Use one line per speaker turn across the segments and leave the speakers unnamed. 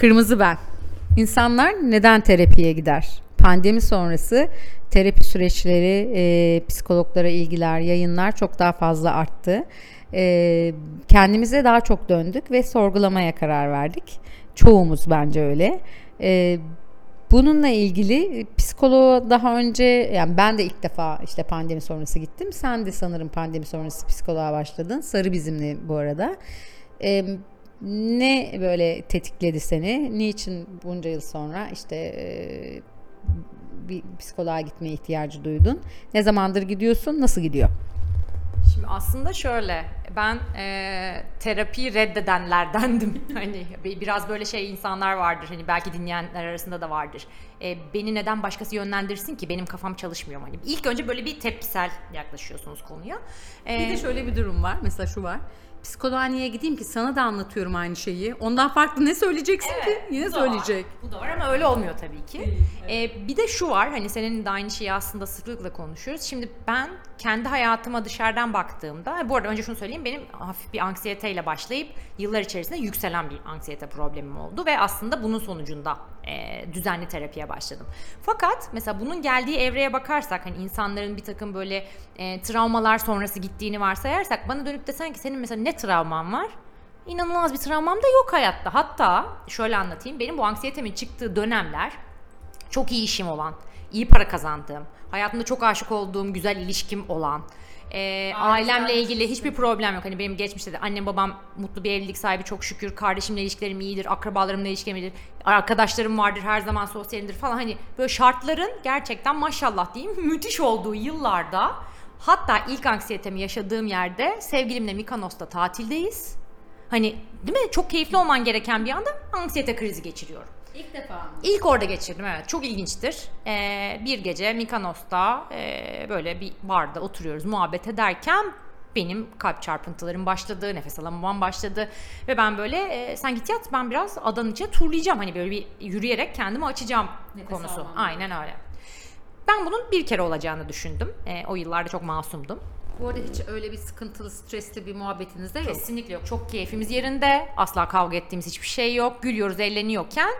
Kırmızı ben. İnsanlar neden terapiye gider? Pandemi sonrası terapi süreçleri, e, psikologlara ilgiler, yayınlar çok daha fazla arttı. E, kendimize daha çok döndük ve sorgulamaya karar verdik. Çoğumuz bence öyle. E, bununla ilgili psikoloğa daha önce yani ben de ilk defa işte pandemi sonrası gittim. Sen de sanırım pandemi sonrası psikoloğa başladın. Sarı bizimle bu arada. E, ne böyle tetikledi seni? Niçin bunca yıl sonra işte e, bir psikoloğa gitmeye ihtiyacı duydun? Ne zamandır gidiyorsun? Nasıl gidiyor?
Şimdi aslında şöyle, ben e, terapiyi reddedenlerdendim. hani bi- biraz böyle şey insanlar vardır, hani belki dinleyenler arasında da vardır. E, beni neden başkası yönlendirsin ki? Benim kafam çalışmıyor. Hani ilk önce böyle bir tepkisel yaklaşıyorsunuz konuya. E,
Bir de şöyle bir durum var. Mesela şu var. Psikoloğa niye gideyim ki? Sana da anlatıyorum aynı şeyi. Ondan farklı ne söyleyeceksin ki? Yine
bu
söyleyecek.
Bu da var ama öyle olmuyor tabii ki. Ee, bir de şu var hani senin de aynı şeyi aslında sıklıkla konuşuyoruz. Şimdi ben kendi hayatıma dışarıdan baktığımda bu arada önce şunu söyleyeyim benim hafif bir anksiyeteyle başlayıp yıllar içerisinde yükselen bir anksiyete problemim oldu ve aslında bunun sonucunda e, düzenli terapiye başladım. Fakat mesela bunun geldiği evreye bakarsak hani insanların bir takım böyle e, travmalar sonrası gittiğini varsayarsak bana dönüp desen ki senin mesela ne travman var? İnanılmaz bir travmam da yok hayatta. Hatta şöyle anlatayım. Benim bu anksiyetemin çıktığı dönemler çok iyi işim olan, iyi para kazandığım, hayatımda çok aşık olduğum, güzel ilişkim olan, e, ailemle ilgili hiçbir problem yok. Hani benim geçmişte de annem babam mutlu bir evlilik sahibi çok şükür. Kardeşimle ilişkilerim iyidir, akrabalarımla ilişkilerim iyidir. Arkadaşlarım vardır, her zaman sosyalimdir falan. Hani böyle şartların gerçekten maşallah diyeyim müthiş olduğu yıllarda hatta ilk anksiyetemi yaşadığım yerde sevgilimle Mikonos'ta tatildeyiz. Hani değil mi? Çok keyifli olman gereken bir anda anksiyete krizi geçiriyorum.
İlk defa mı?
İlk orada geçirdim evet. Çok ilginçtir. Ee, bir gece Mikonos'ta e, böyle bir barda oturuyoruz muhabbet ederken benim kalp çarpıntılarım başladı, nefes alamamam başladı ve ben böyle e, sen git yat ben biraz adanın içine turlayacağım hani böyle bir yürüyerek kendimi açacağım
Nefes
konusu.
almam.
Aynen öyle. Ben bunun bir kere olacağını düşündüm. E, o yıllarda çok masumdum.
Bu arada hiç öyle bir sıkıntılı, stresli bir muhabbetiniz de yok.
Kesinlikle yok. Çok keyfimiz yerinde. Asla kavga ettiğimiz hiçbir şey yok. Gülüyoruz, eğleniyorken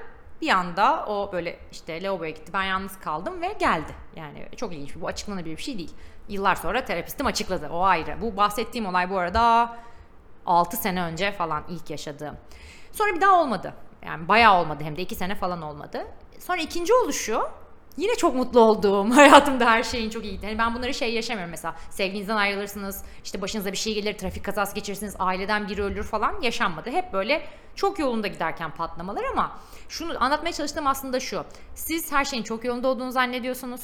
bir anda o böyle işte lavaboya gitti. Ben yalnız kaldım ve geldi. Yani çok ilginç. Bu açıklanabilir bir şey değil. Yıllar sonra terapistim açıkladı. O ayrı. Bu bahsettiğim olay bu arada 6 sene önce falan ilk yaşadığım. Sonra bir daha olmadı. Yani bayağı olmadı hem de 2 sene falan olmadı. Sonra ikinci oluşu Yine çok mutlu olduğum, hayatımda her şeyin çok iyiydi. Yani ben bunları şey yaşamıyorum mesela. Sevginizden ayrılırsınız, işte başınıza bir şey gelir, trafik kazası geçirirsiniz, aileden biri ölür falan yaşanmadı. Hep böyle çok yolunda giderken patlamalar ama şunu anlatmaya çalıştığım aslında şu. Siz her şeyin çok yolunda olduğunu zannediyorsunuz.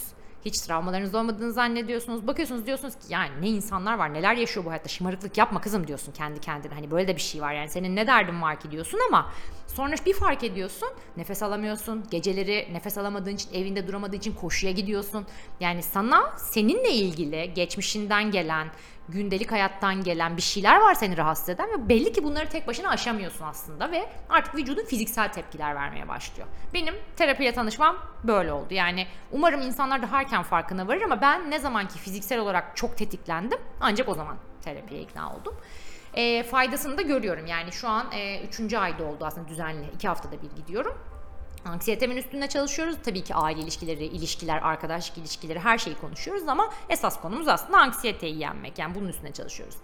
Hiç travmalarınız olmadığını zannediyorsunuz. Bakıyorsunuz diyorsunuz ki yani ne insanlar var neler yaşıyor bu hayatta şımarıklık yapma kızım diyorsun kendi kendine. Hani böyle de bir şey var yani senin ne derdin var ki diyorsun ama sonra bir fark ediyorsun nefes alamıyorsun. Geceleri nefes alamadığın için evinde duramadığın için koşuya gidiyorsun. Yani sana seninle ilgili geçmişinden gelen gündelik hayattan gelen bir şeyler var seni rahatsız eden ve belli ki bunları tek başına aşamıyorsun aslında ve artık vücudun fiziksel tepkiler vermeye başlıyor. Benim terapiye tanışmam böyle oldu. Yani umarım insanlar daha erken farkına varır ama ben ne zamanki fiziksel olarak çok tetiklendim ancak o zaman terapiye ikna oldum. E, faydasını da görüyorum. Yani şu an 3. ayda oldu aslında düzenli. 2 haftada bir gidiyorum. Anksiyetemin üstünde çalışıyoruz. Tabii ki aile ilişkileri, ilişkiler, arkadaşlık ilişkileri her şeyi konuşuyoruz ama esas konumuz aslında anksiyeteyi yenmek. Yani bunun üstüne çalışıyoruz.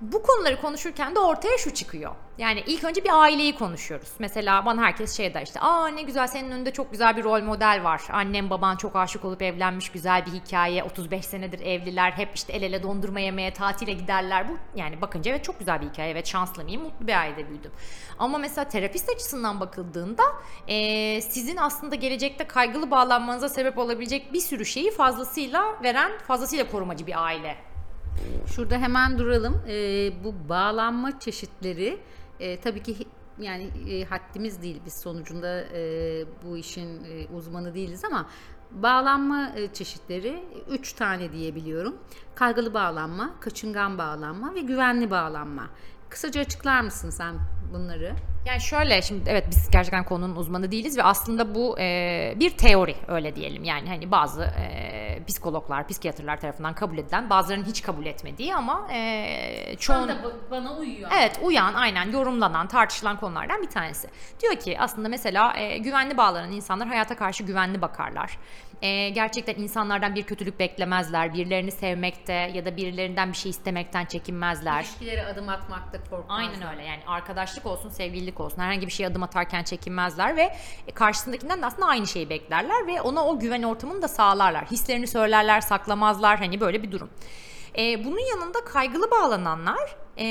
Bu konuları konuşurken de ortaya şu çıkıyor. Yani ilk önce bir aileyi konuşuyoruz. Mesela bana herkes şey der işte aa ne güzel senin önünde çok güzel bir rol model var. Annem baban çok aşık olup evlenmiş güzel bir hikaye. 35 senedir evliler hep işte el ele dondurma yemeye tatile giderler. Bu yani bakınca evet çok güzel bir hikaye. Evet şanslı mıyım? Mutlu bir ailede büyüdüm. Ama mesela terapist açısından bakıldığında eee, sizin aslında gelecekte kaygılı bağlanmanıza sebep olabilecek bir sürü şeyi fazlasıyla veren, fazlasıyla korumacı bir aile
Şurada hemen duralım. Ee, bu bağlanma çeşitleri e, tabii ki yani e, haddimiz değil biz sonucunda e, bu işin e, uzmanı değiliz ama bağlanma e, çeşitleri üç tane diyebiliyorum. Kaygılı bağlanma, kaçıngan bağlanma ve güvenli bağlanma. Kısaca açıklar mısın sen bunları?
Yani şöyle şimdi evet biz gerçekten konunun uzmanı değiliz ve aslında bu e, bir teori öyle diyelim. Yani hani bazı e, psikologlar, psikiyatrlar tarafından kabul edilen, bazılarının hiç kabul etmediği ama e, çoğun...
bana uyuyor.
Evet uyan aynen yorumlanan tartışılan konulardan bir tanesi. Diyor ki aslında mesela e, güvenli bağlanan insanlar hayata karşı güvenli bakarlar. E, gerçekten insanlardan bir kötülük beklemezler. Birilerini sevmekte ya da birilerinden bir şey istemekten çekinmezler.
İlişkilere adım atmakta korkmazlar.
Aynen öyle yani arkadaşlık olsun sevgililik olsun herhangi bir şeye adım atarken çekinmezler ve e, karşısındakinden de aslında aynı şeyi beklerler ve ona o güven ortamını da sağlarlar. Hislerini söylerler saklamazlar hani böyle bir durum. E, bunun yanında kaygılı bağlananlar e,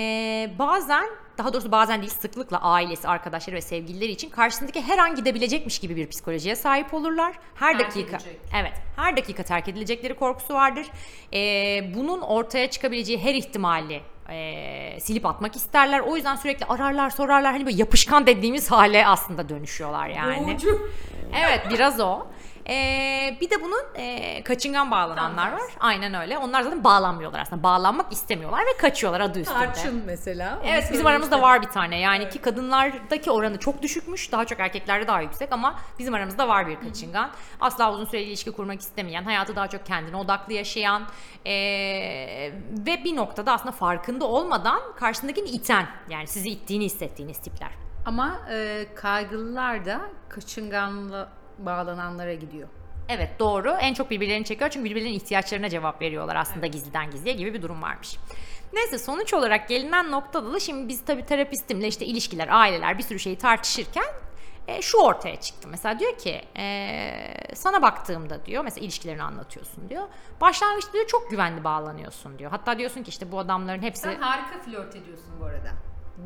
bazen daha doğrusu bazen değil sıklıkla ailesi, arkadaşları ve sevgilileri için karşısındaki her an gidebilecekmiş gibi bir psikolojiye sahip olurlar. Her
Terk
dakika.
edecek.
Evet, her dakika terk edilecekleri korkusu vardır. Ee, bunun ortaya çıkabileceği her ihtimali e, silip atmak isterler. O yüzden sürekli ararlar, sorarlar. Hani böyle yapışkan dediğimiz hale aslında dönüşüyorlar yani.
Boğucu.
Evet, biraz o. Ee, bir de bunun e, kaçıngan bağlananlar var. Aynen öyle. Onlar zaten bağlanmıyorlar aslında. Bağlanmak istemiyorlar ve kaçıyorlar adı üstünde.
Tarçın mesela. onu
Evet bizim aramızda var bir tane. Yani ki kadınlardaki oranı çok düşükmüş. Daha çok erkeklerde daha yüksek ama bizim aramızda var bir kaçıngan. Asla uzun süreli ilişki kurmak istemeyen, hayatı daha çok kendine odaklı yaşayan eee, ve bir noktada aslında farkında olmadan karşısındakini iten yani sizi ittiğini hissettiğiniz tipler.
Ama e, kaygılılar da kaçınganla bağlananlara gidiyor.
Evet doğru. En çok birbirlerini çekiyor çünkü birbirlerinin ihtiyaçlarına cevap veriyorlar aslında gizliden gizliye gibi bir durum varmış. Neyse sonuç olarak gelinen noktada da şimdi biz tabii terapistimle işte ilişkiler, aileler bir sürü şeyi tartışırken e, şu ortaya çıktı. Mesela diyor ki e, sana baktığımda diyor mesela ilişkilerini anlatıyorsun diyor. Başlangıçta diyor çok güvenli bağlanıyorsun diyor. Hatta diyorsun ki işte bu adamların hepsi
Sen harika flört ediyorsun bu arada.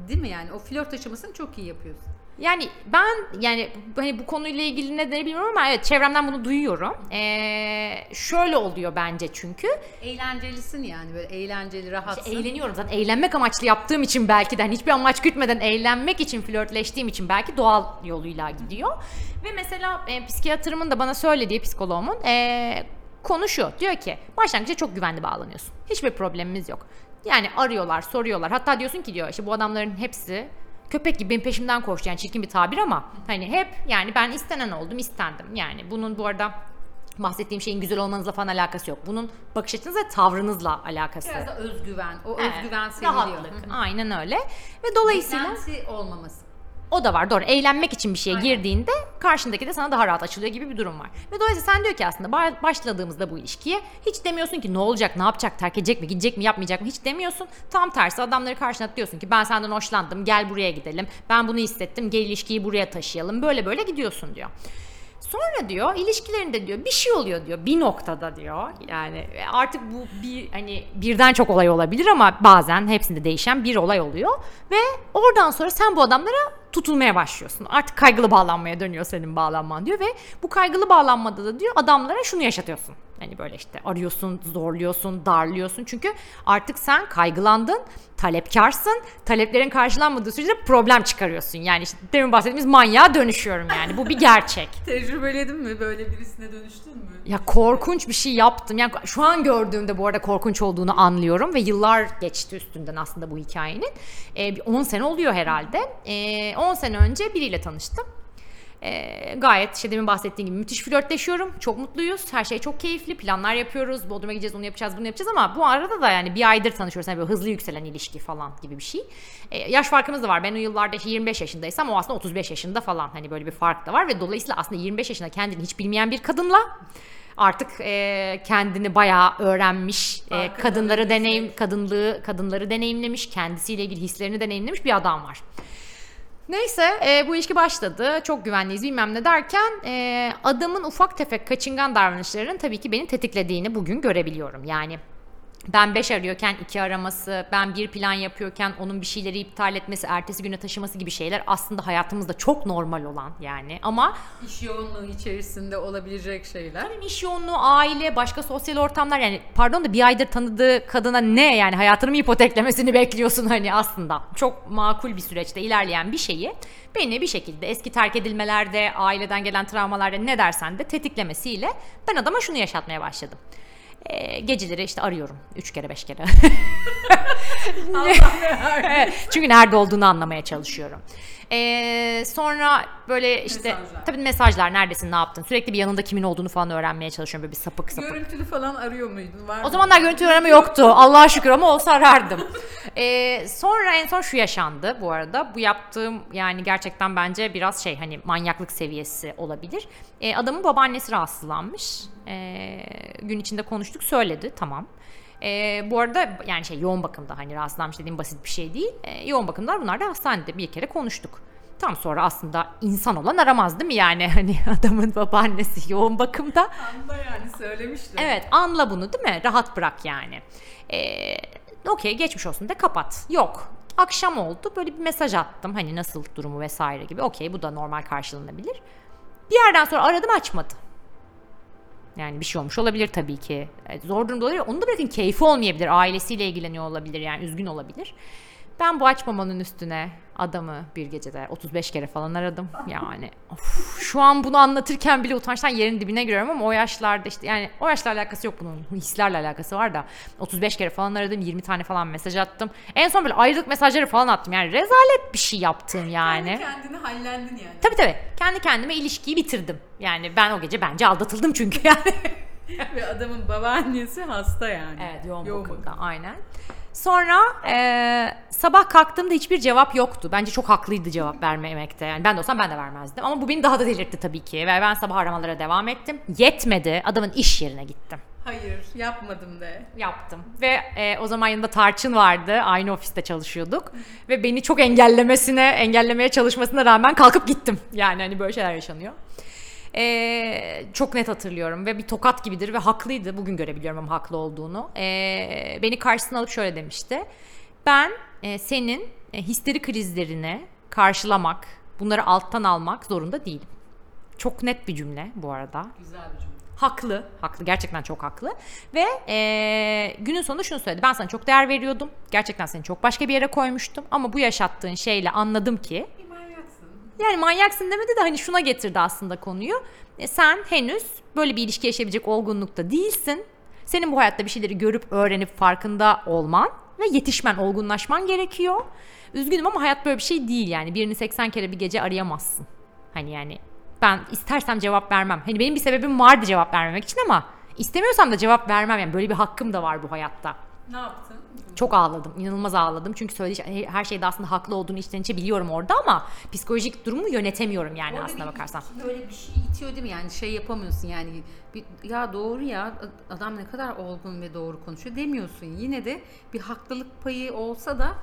Değil mi yani? O flört aşamasını çok iyi yapıyorsun.
Yani ben yani hani bu konuyla ilgili ne bilmiyorum ama evet çevremden bunu duyuyorum. Ee, şöyle oluyor bence çünkü.
Eğlencelisin yani böyle eğlenceli, rahatsın.
Eğleniyorum zaten eğlenmek amaçlı yaptığım için belki de hani hiçbir amaç gütmeden eğlenmek için flörtleştiğim için belki doğal yoluyla gidiyor. Ve mesela e, psikiyatrımın da bana söylediği psikoloğumun e, konu şu. Diyor ki başlangıçta çok güvenli bağlanıyorsun. Hiçbir problemimiz yok. Yani arıyorlar, soruyorlar. Hatta diyorsun ki diyor işte bu adamların hepsi köpek gibi benim peşimden koştu. Yani çirkin bir tabir ama hani hep yani ben istenen oldum, istendim. Yani bunun bu arada bahsettiğim şeyin güzel olmanızla falan alakası yok. Bunun bakış açınız ve tavrınızla alakası.
Biraz da özgüven. O
Evet,
özgüven seviliyor.
Rahatlık. Aynen öyle. Ve dolayısıyla
Beklenti olmaması.
O da var doğru. Eğlenmek için bir şeye
Aynen.
girdiğinde karşındaki de sana daha rahat açılıyor gibi bir durum var. Ve dolayısıyla sen diyor ki aslında ba- başladığımızda bu ilişkiye hiç demiyorsun ki ne olacak, ne yapacak, terk edecek mi, gidecek mi, yapmayacak mı hiç demiyorsun. Tam tersi adamları karşına diyorsun ki ben senden hoşlandım, gel buraya gidelim. Ben bunu hissettim, gel ilişkiyi buraya taşıyalım. Böyle böyle gidiyorsun diyor. Sonra diyor ilişkilerinde diyor bir şey oluyor diyor bir noktada diyor. Yani artık bu bir hani birden çok olay olabilir ama bazen hepsinde değişen bir olay oluyor ve oradan sonra sen bu adamlara tutulmaya başlıyorsun. Artık kaygılı bağlanmaya dönüyor senin bağlanman diyor ve bu kaygılı bağlanmada da diyor adamlara şunu yaşatıyorsun. Hani böyle işte arıyorsun, zorluyorsun, darlıyorsun. Çünkü artık sen kaygılandın, talepkarsın. Taleplerin karşılanmadığı sürece problem çıkarıyorsun. Yani işte demin bahsettiğimiz manyağa dönüşüyorum yani. Bu bir gerçek.
Tecrübeledin mi? Böyle birisine dönüştün mü?
Ya korkunç bir şey yaptım. Yani şu an gördüğümde bu arada korkunç olduğunu anlıyorum ve yıllar geçti üstünden aslında bu hikayenin. Ee, bir 10 sene oluyor herhalde. Ee, 10 sene önce biriyle tanıştım. Ee, gayet işte demin bahsettiğim gibi müthiş flörtleşiyorum. Çok mutluyuz. Her şey çok keyifli. Planlar yapıyoruz. Bodrum'a gideceğiz, onu yapacağız, bunu yapacağız ama bu arada da yani bir aydır tanışıyoruz. Yani böyle hızlı yükselen ilişki falan gibi bir şey. Ee, yaş farkımız da var. Ben o yıllarda işte 25 yaşındaysam o aslında 35 yaşında falan. Hani böyle bir fark da var ve dolayısıyla aslında 25 yaşında kendini hiç bilmeyen bir kadınla artık e, kendini bayağı öğrenmiş, e, kadınları deneyim, kadınlığı, kadınları deneyimlemiş, kendisiyle ilgili hislerini deneyimlemiş bir adam var. Neyse e, bu ilişki başladı. Çok güvenliyiz bilmem ne derken e, adamın ufak tefek kaçıngan davranışlarının tabii ki beni tetiklediğini bugün görebiliyorum. Yani ben 5 arıyorken 2 araması, ben bir plan yapıyorken onun bir şeyleri iptal etmesi, ertesi güne taşıması gibi şeyler aslında hayatımızda çok normal olan yani. Ama
İş yoğunluğu içerisinde olabilecek şeyler.
Tabii iş yoğunluğu, aile, başka sosyal ortamlar yani pardon da bir aydır tanıdığı kadına ne yani hayatını mı ipoteklemesini bekliyorsun hani aslında. Çok makul bir süreçte ilerleyen bir şeyi beni bir şekilde eski terk edilmelerde, aileden gelen travmalarda ne dersen de tetiklemesiyle ben adama şunu yaşatmaya başladım. Ee, geceleri işte arıyorum. Üç kere beş kere. Çünkü nerede olduğunu anlamaya çalışıyorum. Ee, sonra böyle işte
Mesajlar.
tabii mesajlar neredesin ne yaptın sürekli bir yanında kimin olduğunu falan öğrenmeye çalışıyorum böyle bir sapık sapık.
Görüntülü falan arıyor muydun? Var
O
mı?
zamanlar görüntü arama yoktu. Allah'a şükür ama olsa arardım. Ee, sonra en son şu yaşandı bu arada. Bu yaptığım yani gerçekten bence biraz şey hani manyaklık seviyesi olabilir. Ee, adamın babaannesi rahatsızlanmış. Ee, gün içinde konuştuk söyledi tamam. Ee, bu arada yani şey yoğun bakımda hani rahatsızlanmış dediğim basit bir şey değil. Ee, yoğun bakımlar bunlar da hastanede bir kere konuştuk. Tam sonra aslında insan olan aramaz değil mi yani hani adamın babaannesi yoğun bakımda.
Anda yani söylemiştim.
Evet anla bunu değil mi? Rahat bırak yani. Ee, Okey geçmiş olsun de kapat. Yok. Akşam oldu böyle bir mesaj attım. Hani nasıl durumu vesaire gibi. Okey bu da normal karşılanabilir. Bir yerden sonra aradım açmadı. Yani bir şey olmuş olabilir tabii ki. E, Zor durumda olabilir. Onu da bırakın keyfi olmayabilir. Ailesiyle ilgileniyor olabilir yani üzgün olabilir. Ben bu açmamanın üstüne adamı bir gecede 35 kere falan aradım. Yani of, şu an bunu anlatırken bile utançtan yerin dibine giriyorum ama o yaşlarda işte yani o yaşla alakası yok bunun. Hislerle alakası var da 35 kere falan aradım. 20 tane falan mesaj attım. En son böyle ayrılık mesajları falan attım. Yani rezalet bir şey yaptım yani.
Kendi kendine hallendin yani.
Tabii tabii. Kendi kendime ilişkiyi bitirdim. Yani ben o gece bence aldatıldım çünkü yani.
Ve adamın babaannesi hasta yani.
Evet yoğun,
Yoğun
bakımda aynen. Sonra e, sabah kalktığımda hiçbir cevap yoktu. Bence çok haklıydı cevap vermemekte. Yani ben de olsam ben de vermezdim. Ama bu beni daha da delirtti tabii ki. Ve ben sabah aramalara devam ettim. Yetmedi. Adamın iş yerine gittim.
Hayır yapmadım de.
Yaptım. Ve e, o zaman yanında Tarçın vardı. Aynı ofiste çalışıyorduk. Ve beni çok engellemesine, engellemeye çalışmasına rağmen kalkıp gittim. Yani hani böyle şeyler yaşanıyor. E, çok net hatırlıyorum ve bir tokat gibidir ve haklıydı. Bugün görebiliyorum ama haklı olduğunu. E, beni karşısına alıp şöyle demişti. Ben e, senin e, histeri krizlerini karşılamak, bunları alttan almak zorunda değilim. Çok net bir cümle bu arada.
Güzel bir cümle.
Haklı, haklı. Gerçekten çok haklı. Ve eee, günün sonunda şunu söyledi. Ben sana çok değer veriyordum. Gerçekten seni çok başka bir yere koymuştum. Ama bu yaşattığın şeyle anladım ki. Yani manyaksın demedi de hani şuna getirdi aslında konuyu. E, sen henüz böyle bir ilişki yaşayabilecek olgunlukta değilsin. Senin bu hayatta bir şeyleri görüp öğrenip farkında olman ve yetişmen, olgunlaşman gerekiyor. Üzgünüm ama hayat böyle bir şey değil yani. Birini 80 kere bir gece arayamazsın. Hani yani ben istersem cevap vermem. Hani benim bir sebebim vardı cevap vermemek için ama istemiyorsam da cevap vermem. Yani böyle bir hakkım da var bu hayatta.
Ne yaptın?
Çok ağladım. inanılmaz ağladım. Çünkü söylediği şey- her şeyde aslında haklı olduğunu içten içe biliyorum orada ama psikolojik durumu yönetemiyorum yani
Orada
aslına
bir-
bakarsan.
Böyle bir şey itiyor değil mi? Yani şey yapamıyorsun yani. Bir, ya doğru ya adam ne kadar olgun ve doğru konuşuyor demiyorsun. Yine de bir haklılık payı olsa da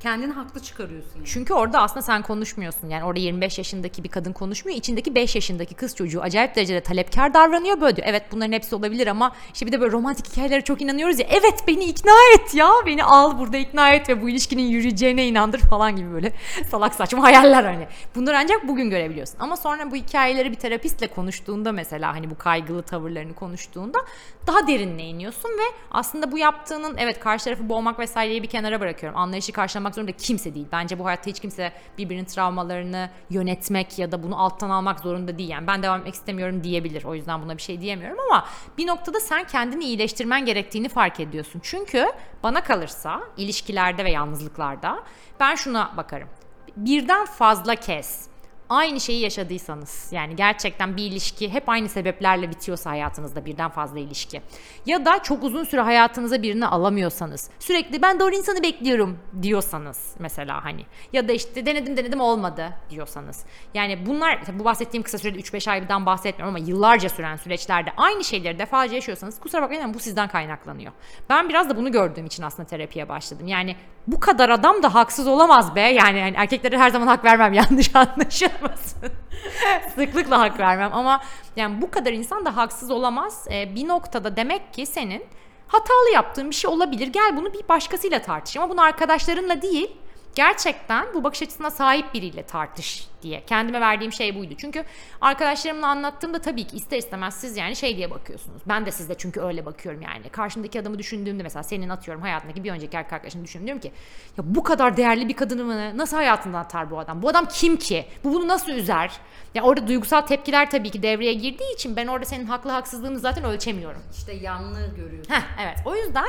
kendini haklı çıkarıyorsun yani.
Çünkü orada aslında sen konuşmuyorsun. Yani orada 25 yaşındaki bir kadın konuşmuyor. İçindeki 5 yaşındaki kız çocuğu acayip derecede talepkar davranıyor. Böyle diyor. Evet bunların hepsi olabilir ama işte bir de böyle romantik hikayelere çok inanıyoruz ya. Evet beni ikna et ya. Beni al burada ikna et ve bu ilişkinin yürüyeceğine inandır falan gibi böyle salak saçma hayaller hani. Bunları ancak bugün görebiliyorsun. Ama sonra bu hikayeleri bir terapistle konuştuğunda mesela hani bu kaygılı tavırlarını konuştuğunda daha derinine iniyorsun ve aslında bu yaptığının evet karşı tarafı boğmak vesaireyi bir kenara bırakıyorum. Anlayışı karşılamak zorunda kimse değil. Bence bu hayatta hiç kimse birbirinin travmalarını yönetmek ya da bunu alttan almak zorunda değil. Yani ben devam etmek istemiyorum diyebilir. O yüzden buna bir şey diyemiyorum ama bir noktada sen kendini iyileştirmen gerektiğini fark ediyorsun. Çünkü bana kalırsa ilişkilerde ve yalnızlıklarda ben şuna bakarım. Birden fazla kez aynı şeyi yaşadıysanız yani gerçekten bir ilişki hep aynı sebeplerle bitiyorsa hayatınızda birden fazla ilişki ya da çok uzun süre hayatınıza birini alamıyorsanız sürekli ben doğru insanı bekliyorum diyorsanız mesela hani ya da işte denedim denedim olmadı diyorsanız yani bunlar bu bahsettiğim kısa sürede 3-5 aydan bahsetmiyorum ama yıllarca süren süreçlerde aynı şeyleri defalarca yaşıyorsanız kusura bakmayın ama bu sizden kaynaklanıyor. Ben biraz da bunu gördüğüm için aslında terapiye başladım. Yani bu kadar adam da haksız olamaz be. Yani, yani erkeklere her zaman hak vermem yanlış anlaşılmasın. Sıklıkla hak vermem ama yani bu kadar insan da haksız olamaz. Ee, bir noktada demek ki senin hatalı yaptığın bir şey olabilir. Gel bunu bir başkasıyla tartış ama bunu arkadaşlarınla değil gerçekten bu bakış açısına sahip biriyle tartış diye. Kendime verdiğim şey buydu. Çünkü arkadaşlarımla anlattığımda tabii ki ister istemez siz yani şey diye bakıyorsunuz. Ben de sizde çünkü öyle bakıyorum yani. Karşımdaki adamı düşündüğümde mesela senin atıyorum hayatındaki bir önceki erkek arkadaşını düşünüyorum ki ya bu kadar değerli bir kadını mı nasıl hayatından atar bu adam? Bu adam kim ki? Bu bunu nasıl üzer? Ya orada duygusal tepkiler tabii ki devreye girdiği için ben orada senin haklı haksızlığını zaten ölçemiyorum.
İşte yanlığı görüyorsun.
Heh, evet. O yüzden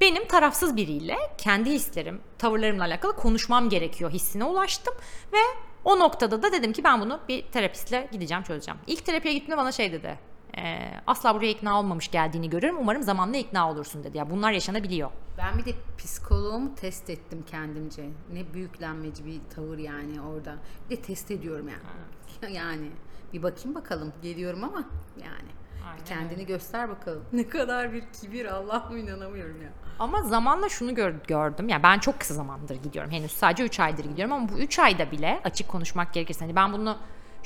benim tarafsız biriyle kendi hislerim, tavırlarımla alakalı konuşmam gerekiyor hissine ulaştım ve o noktada da dedim ki ben bunu bir terapistle gideceğim çözeceğim. İlk terapiye gittiğimde bana şey dedi. "Ee, asla buraya ikna olmamış geldiğini görüyorum. Umarım zamanla ikna olursun dedi. Ya bunlar yaşanabiliyor.
Ben bir de psikoloğumu test ettim kendimce. Ne büyüklenmeci bir tavır yani orada. Bir de test ediyorum yani. Yani bir bakayım bakalım. Geliyorum ama yani.
Aynen
kendini göster bakalım. Ne kadar bir kibir Allah'ım inanamıyorum ya.
Ama zamanla şunu gör- gördüm. Yani ben çok kısa zamandır gidiyorum. Henüz sadece 3 aydır gidiyorum ama bu 3 ayda bile açık konuşmak gerekirse hani ben bunu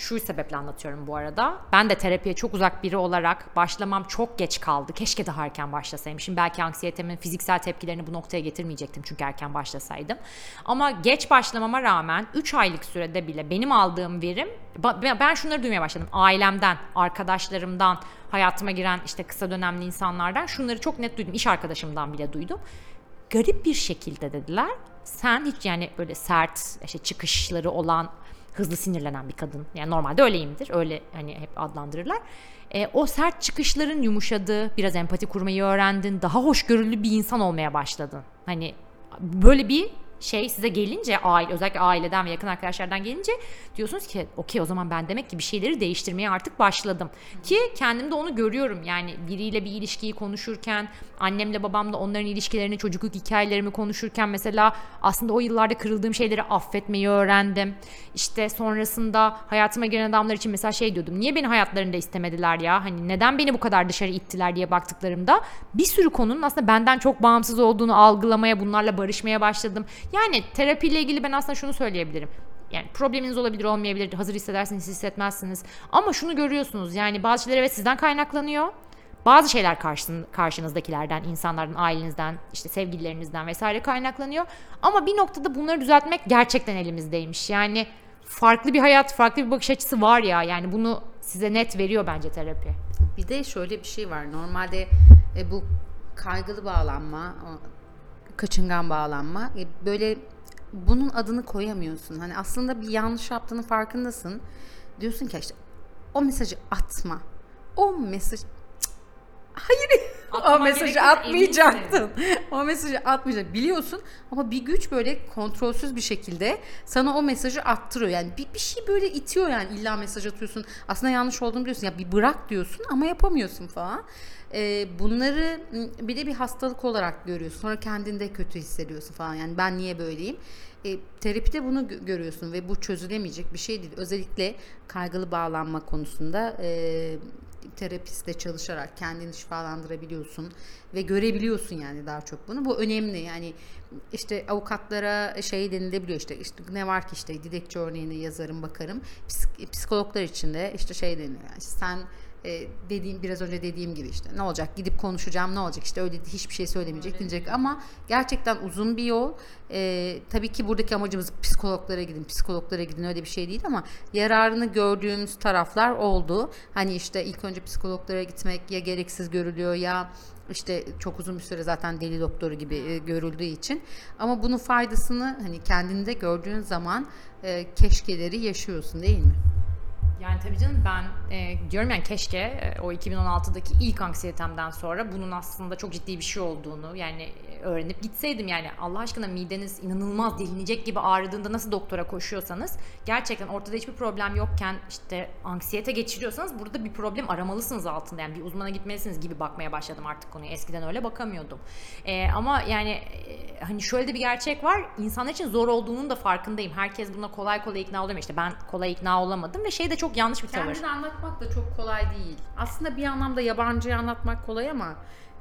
şu sebeple anlatıyorum bu arada. Ben de terapiye çok uzak biri olarak başlamam çok geç kaldı. Keşke daha erken başlasaymışım. Belki anksiyetemin fiziksel tepkilerini bu noktaya getirmeyecektim çünkü erken başlasaydım. Ama geç başlamama rağmen 3 aylık sürede bile benim aldığım verim ben şunları duymaya başladım. Ailemden, arkadaşlarımdan, hayatıma giren işte kısa dönemli insanlardan şunları çok net duydum. İş arkadaşımdan bile duydum garip bir şekilde dediler. Sen hiç yani böyle sert işte çıkışları olan hızlı sinirlenen bir kadın. Yani normalde öyleyimdir. Öyle hani hep adlandırırlar. E, o sert çıkışların yumuşadığı, biraz empati kurmayı öğrendin, daha hoşgörülü bir insan olmaya başladın. Hani böyle bir şey size gelince aile özellikle aileden ve yakın arkadaşlardan gelince diyorsunuz ki okey o zaman ben demek ki bir şeyleri değiştirmeye artık başladım. Ki kendimde onu görüyorum yani biriyle bir ilişkiyi konuşurken annemle babamla onların ilişkilerini çocukluk hikayelerimi konuşurken mesela aslında o yıllarda kırıldığım şeyleri affetmeyi öğrendim. İşte sonrasında hayatıma giren adamlar için mesela şey diyordum niye beni hayatlarında istemediler ya hani neden beni bu kadar dışarı ittiler diye baktıklarımda bir sürü konunun aslında benden çok bağımsız olduğunu algılamaya bunlarla barışmaya başladım. Yani terapiyle ilgili ben aslında şunu söyleyebilirim. Yani probleminiz olabilir olmayabilir. Hazır hissedersiniz hissetmezsiniz. Ama şunu görüyorsunuz yani bazı şeyler evet sizden kaynaklanıyor. Bazı şeyler karşın, karşınızdakilerden, insanlardan, ailenizden, işte sevgililerinizden vesaire kaynaklanıyor. Ama bir noktada bunları düzeltmek gerçekten elimizdeymiş. Yani farklı bir hayat, farklı bir bakış açısı var ya. Yani bunu size net veriyor bence terapi.
Bir de şöyle bir şey var. Normalde e, bu kaygılı bağlanma, kaçıngan bağlanma e, böyle bunun adını koyamıyorsun. Hani aslında bir yanlış yaptığının farkındasın. Diyorsun ki işte o mesajı atma. O mesaj Hayır. o
Atmaman
mesajı atmayacaktın. o mesajı atmayacak biliyorsun ama bir güç böyle kontrolsüz bir şekilde sana o mesajı attırıyor. Yani bir, bir şey böyle itiyor yani illa mesaj atıyorsun. Aslında yanlış olduğunu biliyorsun. Ya bir bırak diyorsun ama yapamıyorsun falan. Ee, bunları bir de bir hastalık olarak görüyorsun. Sonra kendinde kötü hissediyorsun falan. Yani ben niye böyleyim? E, terapide bunu gö- görüyorsun ve bu çözülemeyecek bir şey değil. Özellikle kaygılı bağlanma konusunda e, terapistle çalışarak kendini şifalandırabiliyorsun ve görebiliyorsun yani daha çok bunu. Bu önemli yani işte avukatlara şey denilebiliyor işte, işte ne var ki işte dilekçe örneğini yazarım bakarım. Psik- psikologlar için de işte şey deniyor yani sen e, dediğim biraz önce dediğim gibi işte ne olacak? Gidip konuşacağım ne olacak? İşte öyle hiçbir şey söylemeyecek diyecek ama gerçekten uzun bir yol. E, tabii ki buradaki amacımız psikologlara gidin psikologlara gidin öyle bir şey değil ama yararını gördüğümüz taraflar oldu. Hani işte ilk önce psikologlara gitmek ya gereksiz görülüyor ya işte çok uzun bir süre zaten deli doktoru gibi e, görüldüğü için. Ama bunun faydasını hani kendinde gördüğün zaman e, keşkeleri yaşıyorsun değil mi?
Yani tabii canım ben e, diyorum yani keşke e, o 2016'daki ilk anksiyetemden sonra bunun aslında çok ciddi bir şey olduğunu yani e, öğrenip gitseydim. Yani Allah aşkına mideniz inanılmaz delinecek gibi ağrıdığında nasıl doktora koşuyorsanız gerçekten ortada hiçbir problem yokken işte anksiyete geçiriyorsanız burada bir problem aramalısınız altında. Yani bir uzmana gitmelisiniz gibi bakmaya başladım artık konuya. Eskiden öyle bakamıyordum. E, ama yani e, hani şöyle de bir gerçek var. İnsanlar için zor olduğunun da farkındayım. Herkes buna kolay kolay ikna olamıyor. İşte ben kolay ikna olamadım ve şey de çok yanlış bir tavır.
Kendini anlatmak da çok kolay değil. Aslında bir anlamda yabancıyı anlatmak kolay ama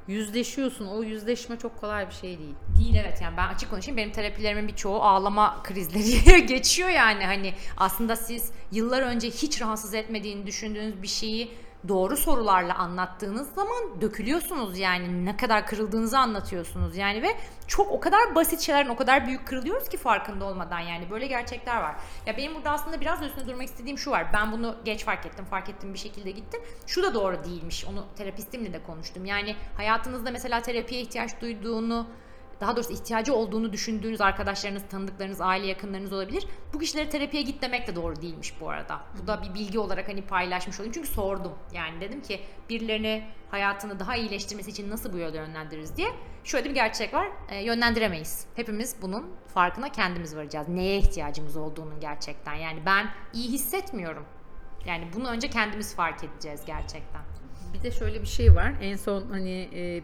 yüzleşiyorsun. O yüzleşme çok kolay bir şey değil.
Değil evet yani ben açık konuşayım benim terapilerimin birçoğu ağlama krizleri geçiyor yani hani aslında siz yıllar önce hiç rahatsız etmediğini düşündüğünüz bir şeyi doğru sorularla anlattığınız zaman dökülüyorsunuz yani ne kadar kırıldığınızı anlatıyorsunuz yani ve çok o kadar basit şeylerin o kadar büyük kırılıyoruz ki farkında olmadan yani böyle gerçekler var. Ya benim burada aslında biraz üstüne durmak istediğim şu var. Ben bunu geç fark ettim, fark ettim bir şekilde gittim. Şu da doğru değilmiş. Onu terapistimle de konuştum. Yani hayatınızda mesela terapiye ihtiyaç duyduğunu daha doğrusu ihtiyacı olduğunu düşündüğünüz arkadaşlarınız, tanıdıklarınız, aile yakınlarınız olabilir. Bu kişilere terapiye git demek de doğru değilmiş bu arada. Bu da bir bilgi olarak hani paylaşmış olayım. Çünkü sordum. Yani dedim ki birilerini hayatını daha iyileştirmesi için nasıl bu yolda yönlendiririz diye. Şöyle bir gerçek var. e, yönlendiremeyiz. Hepimiz bunun farkına kendimiz varacağız. Neye ihtiyacımız olduğunun gerçekten. Yani ben iyi hissetmiyorum. Yani bunu önce kendimiz fark edeceğiz gerçekten.
Bir de şöyle bir şey var. En son hani e,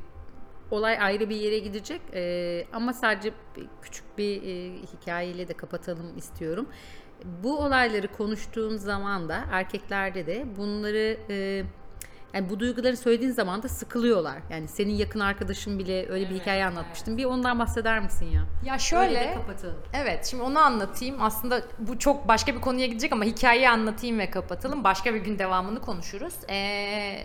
olay ayrı bir yere gidecek e, ama sadece küçük bir e, hikayeyle de kapatalım istiyorum. Bu olayları konuştuğun zaman da erkeklerde de bunları e, yani bu duyguları söylediğin zaman da sıkılıyorlar. Yani senin yakın arkadaşın bile öyle bir hikaye anlatmıştın. Bir ondan bahseder misin ya?
Ya
Öyle
şöyle
de kapatalım.
Evet şimdi onu anlatayım. Aslında bu çok başka bir konuya gidecek ama hikayeyi anlatayım ve kapatalım. Başka bir gün devamını konuşuruz. Ee,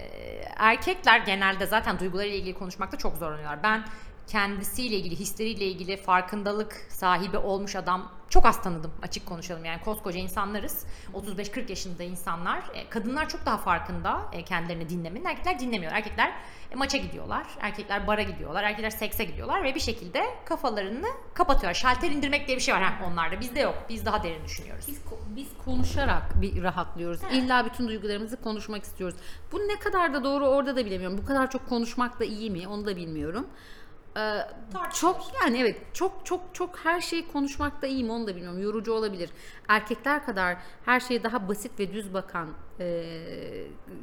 erkekler genelde zaten duygularıyla ilgili konuşmakta çok zorlanıyorlar. Ben kendisiyle ilgili, hisleriyle ilgili farkındalık sahibi olmuş adam çok az tanıdım açık konuşalım. Yani koskoca insanlarız. 35-40 yaşında insanlar. E, kadınlar çok daha farkında e, kendilerini dinlemenin. Erkekler dinlemiyor. Erkekler e, maça gidiyorlar. Erkekler bara gidiyorlar. Erkekler sekse gidiyorlar ve bir şekilde kafalarını kapatıyorlar. Şalter indirmek diye bir şey var ha, onlarda. Bizde yok. Biz daha derin düşünüyoruz.
Biz, biz konuşarak bir rahatlıyoruz. İlla bütün duygularımızı konuşmak istiyoruz. Bu ne kadar da doğru orada da bilemiyorum. Bu kadar çok konuşmak da iyi mi onu da bilmiyorum. Ee, çok yani evet çok çok çok her şeyi konuşmak da iyi mi onu da bilmiyorum. Yorucu olabilir. Erkekler kadar her şeye daha basit ve düz bakan e,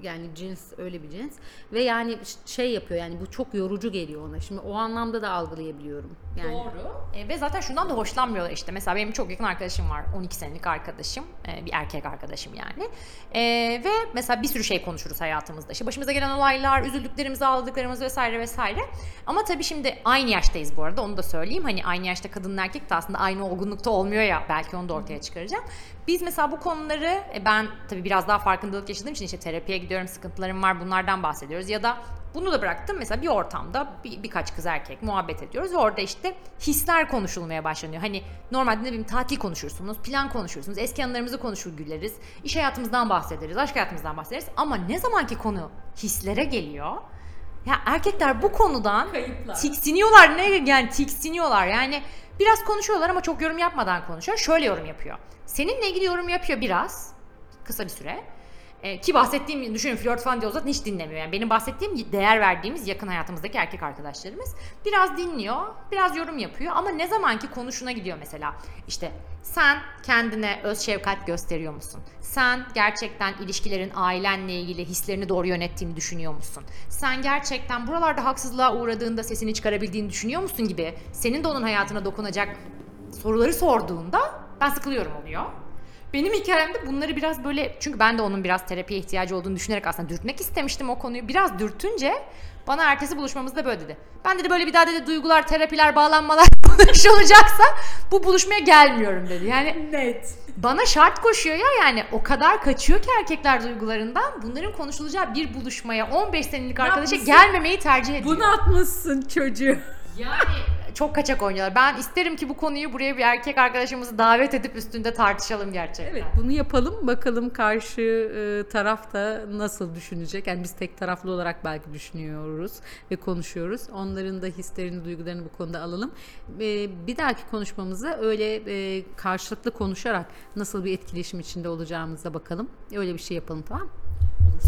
yani cins öyle bir cins ve yani şey yapıyor yani bu çok yorucu geliyor ona. Şimdi o anlamda da algılayabiliyorum. Yani
Doğru. E, ve zaten şundan da hoşlanmıyorlar işte. Mesela benim çok yakın arkadaşım var. 12 senelik arkadaşım. E, bir erkek arkadaşım yani. E, ve mesela bir sürü şey konuşuruz hayatımızda. İşte başımıza gelen olaylar, üzüldüklerimiz, ağladıklarımız vesaire vesaire. Ama tabii şimdi aynı yaştayız bu arada. Onu da söyleyeyim. Hani aynı yaşta kadınla erkek de aslında aynı olgunlukta olmuyor ya. Belki onu da ortaya çıkaracağım. Biz mesela bu konuları e, ben tabii biraz daha farkındalık yaşadığım için işte terapiye gidiyorum, sıkıntılarım var bunlardan bahsediyoruz. Ya da bunu da bıraktım. Mesela bir ortamda bir, birkaç kız erkek muhabbet ediyoruz. Orada işte hisler konuşulmaya başlanıyor. Hani normalde ne bileyim tatil konuşursunuz, plan konuşursunuz, eski anılarımızı konuşur güleriz. iş hayatımızdan bahsederiz, aşk hayatımızdan bahsederiz. Ama ne zamanki konu hislere geliyor, ya erkekler bu konudan tiksiniyorlar. Ne yani tiksiniyorlar. Yani biraz konuşuyorlar ama çok yorum yapmadan konuşuyor. Şöyle yorum yapıyor. Seninle ilgili yorum yapıyor biraz. Kısa bir süre. Ee, ki bahsettiğim düşünün flört falan diyor zaten hiç dinlemiyor. Yani benim bahsettiğim değer verdiğimiz yakın hayatımızdaki erkek arkadaşlarımız biraz dinliyor, biraz yorum yapıyor ama ne zamanki konuşuna gidiyor mesela. İşte sen kendine öz şefkat gösteriyor musun? Sen gerçekten ilişkilerin ailenle ilgili hislerini doğru yönettiğini düşünüyor musun? Sen gerçekten buralarda haksızlığa uğradığında sesini çıkarabildiğini düşünüyor musun gibi senin de onun hayatına dokunacak soruları sorduğunda ben sıkılıyorum oluyor. Benim hikayemde bunları biraz böyle çünkü ben de onun biraz terapiye ihtiyacı olduğunu düşünerek aslında dürtmek istemiştim o konuyu. Biraz dürtünce bana ertesi buluşmamızda böyle dedi. Ben dedi böyle bir daha dedi duygular, terapiler, bağlanmalar konuşulacaksa bu buluşmaya gelmiyorum dedi. Yani
net.
bana şart koşuyor ya yani o kadar kaçıyor ki erkekler duygularından bunların konuşulacağı bir buluşmaya 15 senelik arkadaşa gelmemeyi tercih ediyor.
Bunu atmışsın çocuğu.
Yani çok kaçak oynuyorlar. Ben isterim ki bu konuyu buraya bir erkek arkadaşımızı davet edip üstünde tartışalım gerçekten.
Evet bunu yapalım bakalım karşı e, taraf da nasıl düşünecek. Yani biz tek taraflı olarak belki düşünüyoruz ve konuşuyoruz. Onların da hislerini, duygularını bu konuda alalım. E, bir dahaki konuşmamızda öyle e, karşılıklı konuşarak nasıl bir etkileşim içinde olacağımıza bakalım. Öyle bir şey yapalım tamam mı?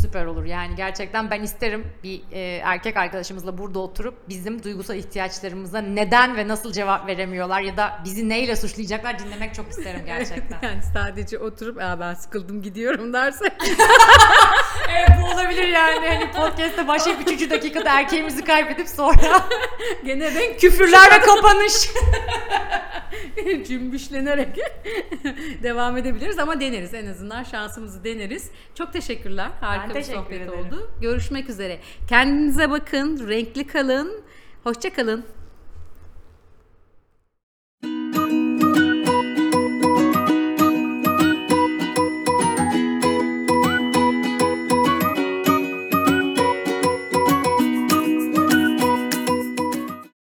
Süper olur. Yani gerçekten ben isterim bir e, erkek arkadaşımızla burada oturup bizim duygusal ihtiyaçlarımıza neden ve nasıl cevap veremiyorlar ya da bizi neyle suçlayacaklar dinlemek çok isterim gerçekten.
Yani sadece oturup Aa, ben sıkıldım gidiyorum derse
evet bu olabilir yani. Hani podcast'te başlayıp 3. dakikada erkeğimizi kaybedip sonra
gene ben
küfürler ve kapanış.
cümbüşlenerek devam edebiliriz ama deneriz en azından şansımızı deneriz. Çok teşekkürler. Harika bir
teşekkür
sohbet
ederim.
oldu. Görüşmek üzere. Kendinize bakın, renkli kalın. Hoşça kalın.